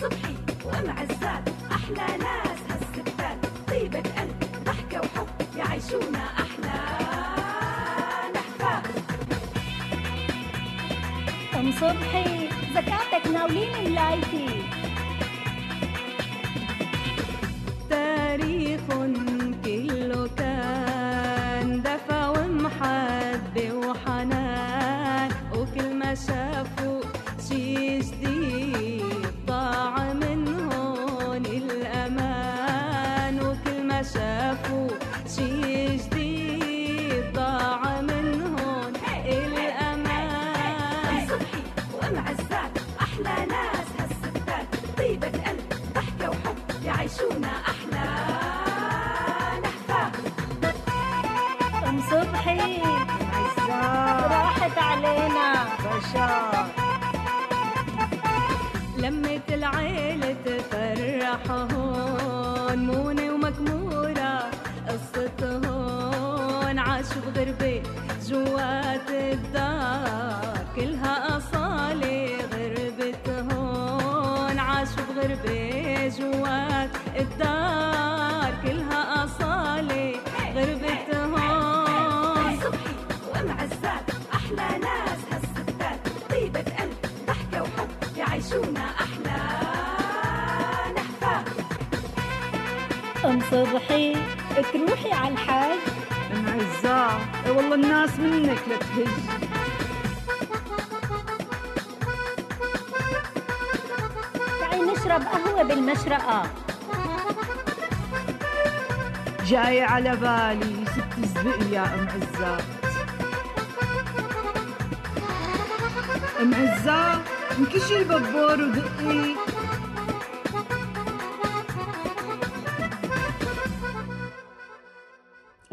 صبحي وام عزات أحلى ناس هالستات. طيبة قلب ضحكة وحب يعيشونا أحلى. نحفات ام صبحي؟ زكاتك ناولين ملايتي تاريخ كله كان دفى ومحبة وحنان وكل ما شافوا ام صبحي. راحت علينا. لمة العيلة تفرح هون مونة ومكمورة قصة هون عاشوا بغربة جوات الدار كلها أصالة غربة هون عاشوا بغربة جوات الدار. صبحي تروحي على الحاج. عزاه اي والله الناس منك لتهج تعي نشرب قهوة بالمشرقة. جاي على بالي ست زبق يا أم عزاه أم عزاه انكشي البابور ودقي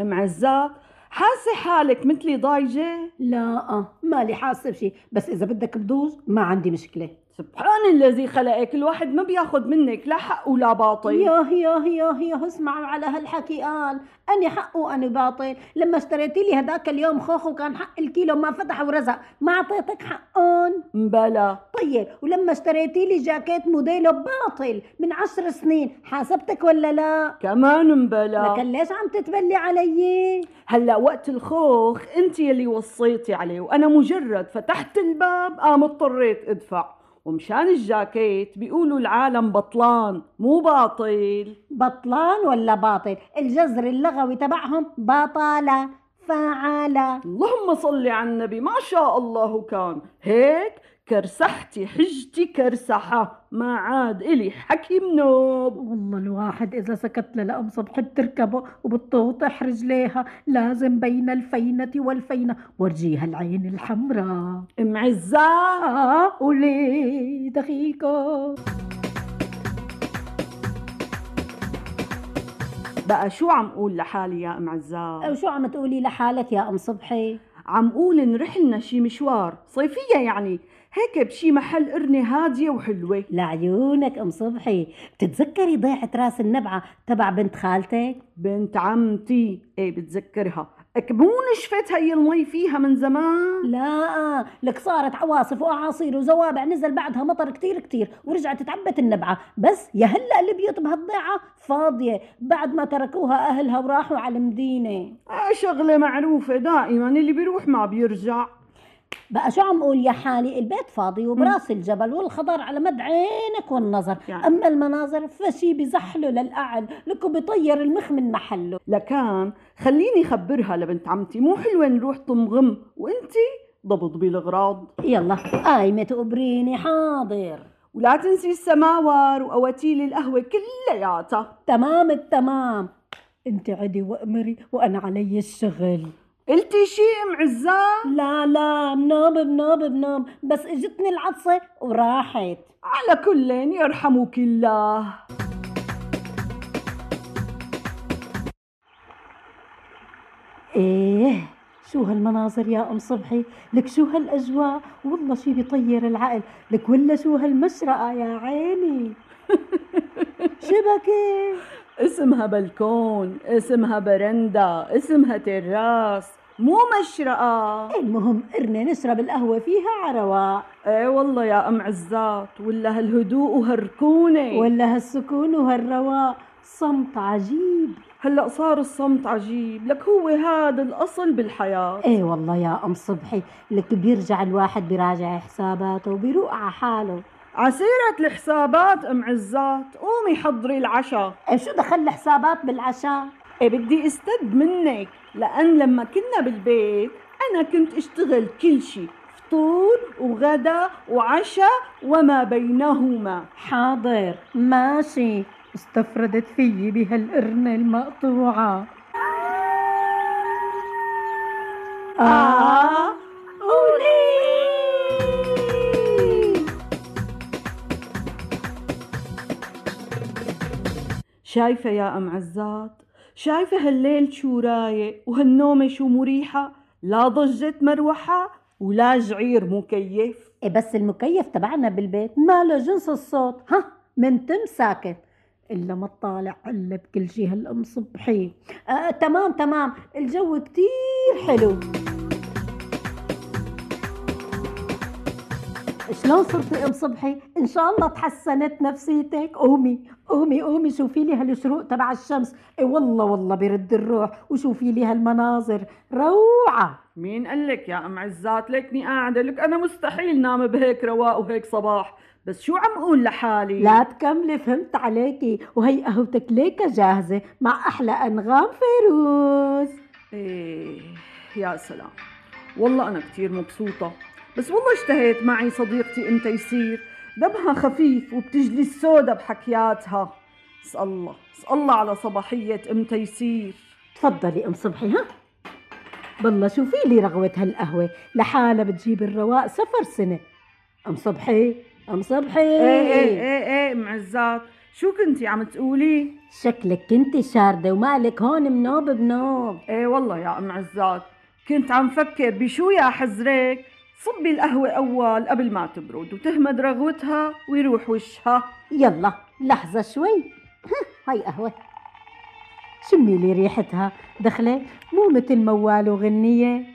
ام عزاه حاسة حالك مثلي ضايجة؟ لا آه، مالي حاسه بشي بس إذا بدك بدوز ما عندي مشكلة. سبحان الذي خلقك الواحد ما بياخد منك لا حق ولا باطل. ياه ياه ياه ياه اسمعوا على هالحكي قال أنا حق وأنا باطل. لما اشتريتي لي هداك اليوم خوخو كان حق الكيلو ما فتح ورزق. ما أعطيتك حقهم مبلا طيب ولما اشتريتي لي جاكيت موديله باطل من عشر سنين حاسبتك ولا لا؟ كمان مبلا لكن ليش عم تتبلي علي؟ هلأ وقت الخوخ انت يلي وصيتي عليه وأنا مجرد فتحت الباب قام اضطريت ادفع. ومشان الجاكيت بيقولوا العالم بطلان مو باطل. بطلان ولا باطل؟ الجذر اللغوي تبعهم بطالة فعالة اللهم صل على النبي ما شاء الله كان. هيك كرسحتي حجتي كرسحة. ما عاد إلي حكي منوب. والله الواحد إذا سكت للأم صبح بتركبه وبتطوطح رجليها لازم بين الفينة والفينة. ورجيها العين الحمراء. ام آه قولي دقيقة بقى شو عم قول لحالي يا ام أو شو عم تقولي لحالك يا أم صبحي عم قول نروح لنا شي مشوار. صيفية يعني. هيك بشي محل قرنة هادية وحلوة. لعيونك أم صبحي. بتتذكري ضيعة راس النبعة تبع بنت خالتك؟ بنت عمتي. إيه بتذكرها. مو نشفت هي المي فيها من زمان؟ لا لك صارت عواصف وأعاصير وزوابع نزل بعدها مطر كتير كتير ورجعت تعبت النبعة. بس يا هلا البيوت بهالضيعة فاضية بعد ما تركوها أهلها وراحوا على المدينة. آه شغلة معروفة دائما اللي بيروح ما بيرجع. بقى شو عم قول يا حالي البيت فاضي وبراس الجبل والخضر على مد عينك والنظر. يعني. أما المناظر فشي بزحله للقعد لكو بيطير المخ من محله. لكان خليني خبرها لبنت عمتي مو حلوة نروح طمغم؟ وانتي ضبط بالغراض. يلا قايمة تقبريني حاضر. ولا تنسي السماور وأواتيل القهوة كلياتها. تمام التمام. أنت عدي وأمري وأنا علي الشغل. قلتي شي ام عزاه لا لا بنوم بنوم بنوم بس اجتني العطسة وراحت. على كل يرحمك الله. إيه شو هالمناظر يا أم صبحي؟ لك شو هالأجواء؟ والله شي بيطير العقل. لك ولا شو هالمشرقة يا عيني؟ شبكة اسمها بلكون اسمها برندا اسمها تراس. مو مشرقة. المهم إرنا نشرب القهوة فيها عرواء إيه والله يا أم عزات ولا هالهدوء وهالركونة. ولا هالسكون وهالرواء صمت عجيب. هلأ صار الصمت عجيب. لك هو هذا الأصل بالحياة. إيه والله يا أم صبحي لك بيرجع الواحد بيراجع حساباته وبيروق على حاله. عسيرة الحسابات أم عزات قومي حضري العشاء. إيه شو دخل الحسابات بالعشاء؟ إيه بدي استد منك. لأن لما كنا بالبيت أنا كنت أشتغل كل شي فطور وغدا وعشاء وما بينهما. حاضر ماشي. استفردت فيي بهالقرنة المقطوعة. آه. قولي شايفة يا أم عزات شايفة هالليل شو رايق؟ وهالنومة شو مريحة؟ لا ضجة مروحة ولا جعير مكيف. إيه بس المكيف تبعنا بالبيت. ما له جنس الصوت. ها من تم ساكت. إلا ما تطالع إلا بكل شي هالأم صبحي. آه تمام تمام. الجو كتير حلو. شلون صرتي ام صبحي؟ إن شاء الله تحسنت نفسيتك، قومي قومي قومي. شوفي لي هالشروق تبع الشمس، إي والله والله برد الروح، وشوفي لي هالمناظر، روعة، مين قال لك يا أم عزات؟ ليكني قاعدة. لك أنا مستحيل نام بهيك رواق وهيك صباح. بس شو عم أقول لحالي؟ لا تكملي. فهمت عليكي، وهي قهوتك ليكا جاهزة مع أحلى أنغام فيروز. إيه يا سلام. والله أنا كتير مبسوطة. بس والله اشتهيت معي صديقتي ام تيسير دمها خفيف وبتجلي السودا بحكياتها. اسأل الله اسأل الله على صباحية ام تيسير تفضلي أم صبحي ها؟ بالله شوفي لي رغوة هالقهوة. لحالها بتجيب الرواق صفر سنة. أم صبحي أم صبحي. إيه إيه إيه إيه ام عزات شو كنتي عم تقولي؟ شكلك كنتي شاردة ومالك هون منوب بنوب. إيه والله يا أم عزات. كنت عم فكر بشو يا حزرك صبي القهوة أول قبل ما تبرد وتهمد رغوتها ويروح وشها. يلا لحظة شوي. ها، هاي قهوة. شمي لي ريحتها. دخلة مو مثل موال وغنية.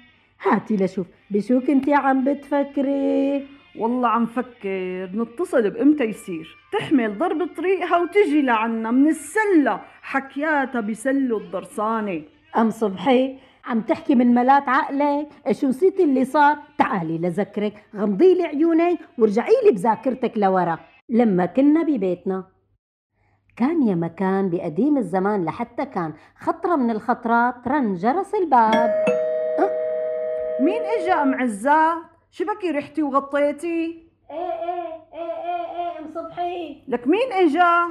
هاتي لشوف بشو كنتي عم بتفكري. والله عم فكر نتصل بأم تيسير تحمل ضرب طريقها وتجي لعنا من السلة. حكياتها بسلوا الضرسانة. أم صبحي عم تحكي من ملات عقلك شو نسيتي اللي صار؟ تعالي لذكرك غمضي لي عيونك وارجعي لي بذاكرتك لورا. لما كنا ببيتنا. كان يا مكان بقديم الزمان لحتى كان خطرة من الخطرات رن جرس الباب مين إجا أم عزات؟ شبكي ريحتي وغطيتي؟ إيه إيه إيه إيه إيه أم صبحي. لك مين إجا؟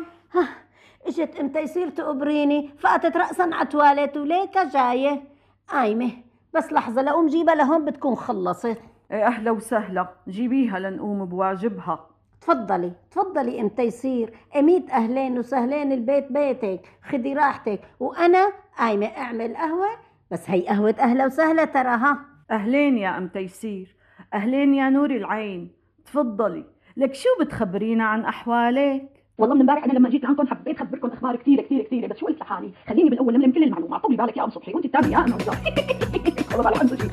إجت أم تيسير تقبريني فأتت رأسا على تواليت وليكا جاية. قايمة بس لحظة لأقوم جيبها لهون بتكون خلصت. إيه أهلا وسهلا. جيبيها لنقوم بواجبها. تفضلي تفضلي ام تيسير أميت أهلين وسهلين البيت بيتك خدي راحتك. وأنا قايمه أعمل قهوة. بس هي قهوة أهلا وسهلا ترى ها أهلين يا ام تيسير أهلين يا نور العين. تفضلي. لك شو بتخبرينا عن أحوالك؟ والله من امبارح أنا لما جيت عندكم حبيت أخبركم أخبار كثير كثير كثير بس شو قلت لحالي؟ خليني بالاول لملم كل المعلومات طولي بالك يا أم صبحي وأنت تتابعي يا أم والله والله بالك عنده شيء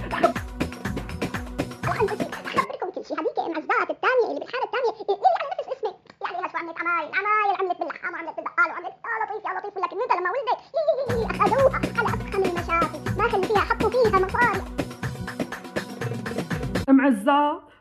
الحمد لله أخبركم كل شيء. هذيك أم الثانية اللي بالحاله الثانية. اللي على نفس اسمك يعني لها شو عملت؟ عمايل عمايل عملت باللحام وعملت بالبقال وعملت يا لطيف يا لطيف. لما ولدت أخذوها. على افخم المشاكل. ما خلوا فيها حطوا فيها مصاري أم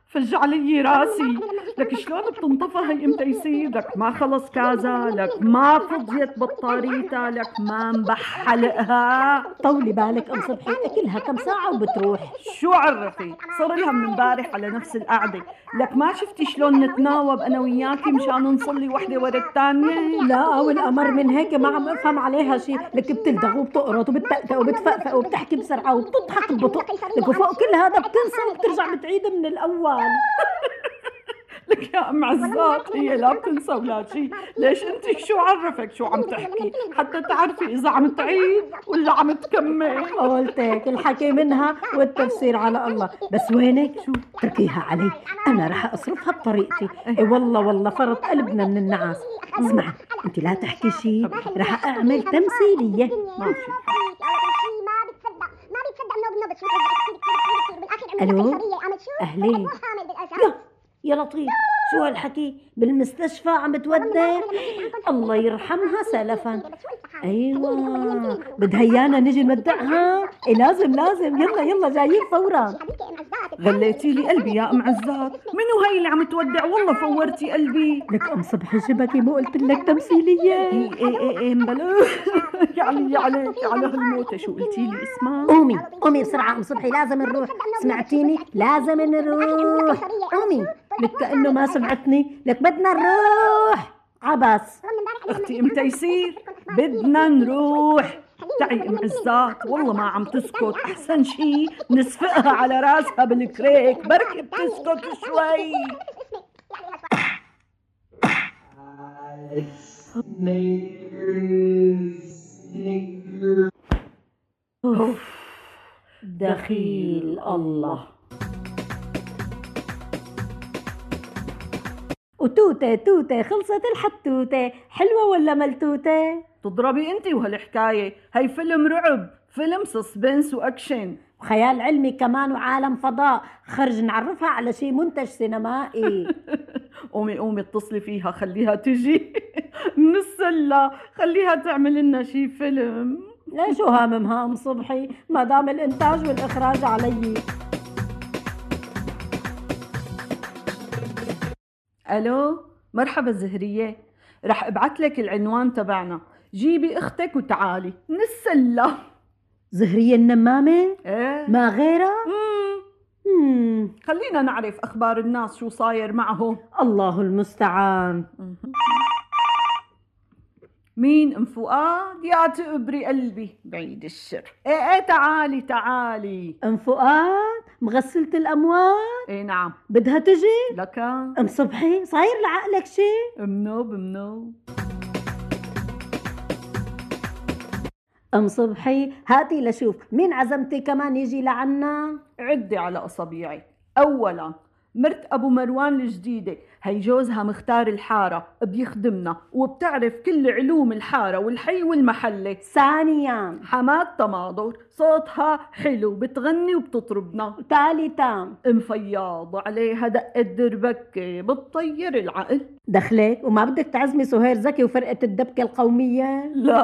فجع لي راسي. لك شلون بتنطفى هي ام تيسير لك ما خلص كازا لك ما فضيت بطاريتها لك ما انبح حلقها طولي بالك أم صبحي أكلها كم ساعة وبتروح؟ شو عرفي؟ صار لها من امبارح على نفس القعدة. لك ما شفتي شلون نتناوب أنا وياكي مشان نصلي وحدة ورا الثانية لا والأمر من هيك ما عم أفهم عليها شيء لك بتلدغ وبتقرط وبتتأتأ وبتفقفق وبتحكي بسرعة وبتضحك ببطء. لك وفوق كل هذا بتنسى وبترجع بتعيد من الأول. لك يا ام عزات هي لا بتنسى ولا شيء ليش انت شو عرفك شو عم تحكي حتى تعرفي اذا عم تعيد ولا عم تكمل قلتك الحكي منها والتفسير على الله بس وينك شو تركيها علي أنا رح اصرفها بطريقتي اي والله والله فرط قلبنا من النعاس اسمعي انت لا تحكي شيء رح اعمل تمثيليه ماشي ما بتصدق ما بتصدق منوب نوب يا لطيف شو هالحكي؟ بالمستشفى عم تودع الله يرحمها سلفا. أيوه. بدها إيانا نجي نودعها؟ إيه لازم لازم. يلا يلا جايين فورا. غليتي لي قلبي يا أم عزات منو هي اللي عم تودع؟ والله فورتي قلبي. لك أم صبحي شبكي مو قلت لك تمثيلية. إيه إيه إيه إيه مبلا يعني عليك على هالموتة شو قلتي لي؟ اسمها قومي قومي بسرعة أم صبحي لازم نروح. سمعتيني؟ لازم نروح. قومي. لك كانه ما سمعتني. لك بدنا نروح. عبس أختي ام تيسير بدنا نروح. تعي أم عزات. والله ما عم تسكت. أحسن شي نسفقها على راسها بالكريك. بركي بتسكت شوي. دخيل الله. وتوتة توتة خلصت الحتوتة حلوة ولا ملتوتة؟ تضربي انت وهالحكاية. هي فيلم رعب فيلم سسبنس وأكشن. وخيال علمي كمان وعالم فضاء. خرج نعرفها على شي منتج سينمائي. قومي قومي اتصلي فيها خليها تجي. من السلة خليها تعمل لنا شي فيلم. لا شو هاممها؟ أم صبحي ما دام الإنتاج والإخراج علي. ألو مرحبا زهرية رح ابعت لك العنوان تبعنا. جيبي أختك وتعالي. من السلة زهرية النمامة؟ إيه. ما غيرها. مم. خلينا نعرف أخبار الناس شو صاير معهم. الله المستعان. مين ام فؤاد يا تقبري قلبي. بعيد الشر. إيه إيه تعالي تعالي. ام فؤاد مغسلة الأموال؟ إيه نعم. بدها تجي؟ لك. أم صبحي؟ صاير لعقلك شي؟ منوب منوب أم صبحي هاتي لشوف مين عزمتي كمان يجي لعنا؟ عدي على اصابيعي اولا مرت أبو مروان الجديدة. هي جوزها مختار الحارة بيخدمنا وبتعرف كل علوم الحارة والحي والمحلة. ثانيا. حماد تماضر صوتها حلو بتغني وبتطربنا. ثالثا. ام فياض عليها دقة دربكة بتطير العقل. دخلك وما بدك تعزمي سهير زكي وفرقة الدبكة القومية؟ لا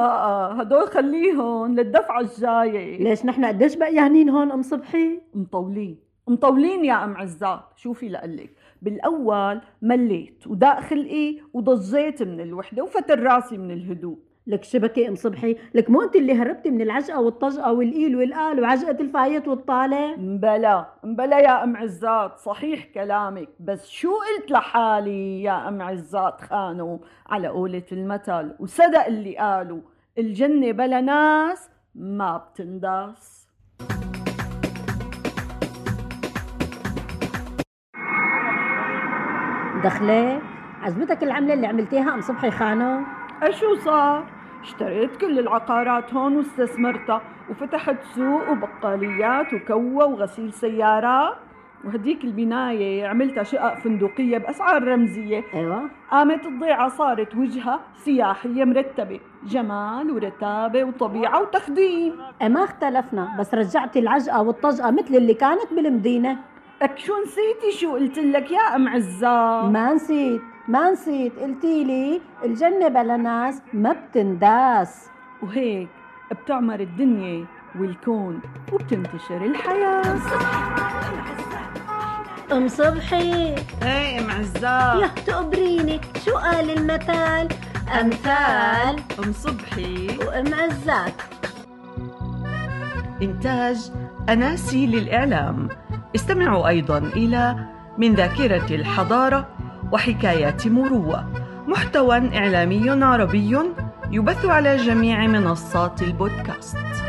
هدول خليهم للدفعة الجاية ليش نحن قديش بقيانين هون أم صبحي؟ مطولين. مطولين يا أم عزات شوفي لقلك بالأول مليت وداق خلقي وضجيت من الوحدة وفتر راسي من الهدوء. لك شبكة أم صبحي لك مو أنت اللي هربتي من العجقة والطجقة والقيل والقال وعجقة الفايت والطالع مبلا مبلا يا أم عزات صحيح كلامك بس شو قلت لحالي يا أم عزات خانوا على قولة المثل وصدق اللي قالوا الجنة بلا ناس ما بتنداس دخلك عجبتك العملة اللي عملتيها أم صبحي خانو شو صار؟ اشتريت كل العقارات هون واستثمرتها وفتحت سوق وبقاليات وكوة وغسيل سيارات. وهديك البناية عملتها شقق فندقية بأسعار رمزية. أيوه. قامت الضيعة صارت وجهة سياحية مرتبة جمال ورتابة وطبيعة وتخديم. ما اختلفنا بس رجعتي العجقة والطجقة مثل اللي كانت بالمدينة. لك شو نسيتي شو قلت لك يا أم عزام ما نسيت ما نسيت. قلتي لي الجنة بلا ناس ما بتنداس. وهيك بتعمر الدنيا والكون وبتنتشر الحياة. أم صبحي. إيه أم عزام يا تقبريني شو قال المثل أمثال. أم صبحي. وأم عزات إنتاج أناسي للإعلام. استمعوا أيضا إلى من ذاكرة الحضارة وحكايات مروة. محتوى إعلامي عربي يبث على جميع منصات البودكاست.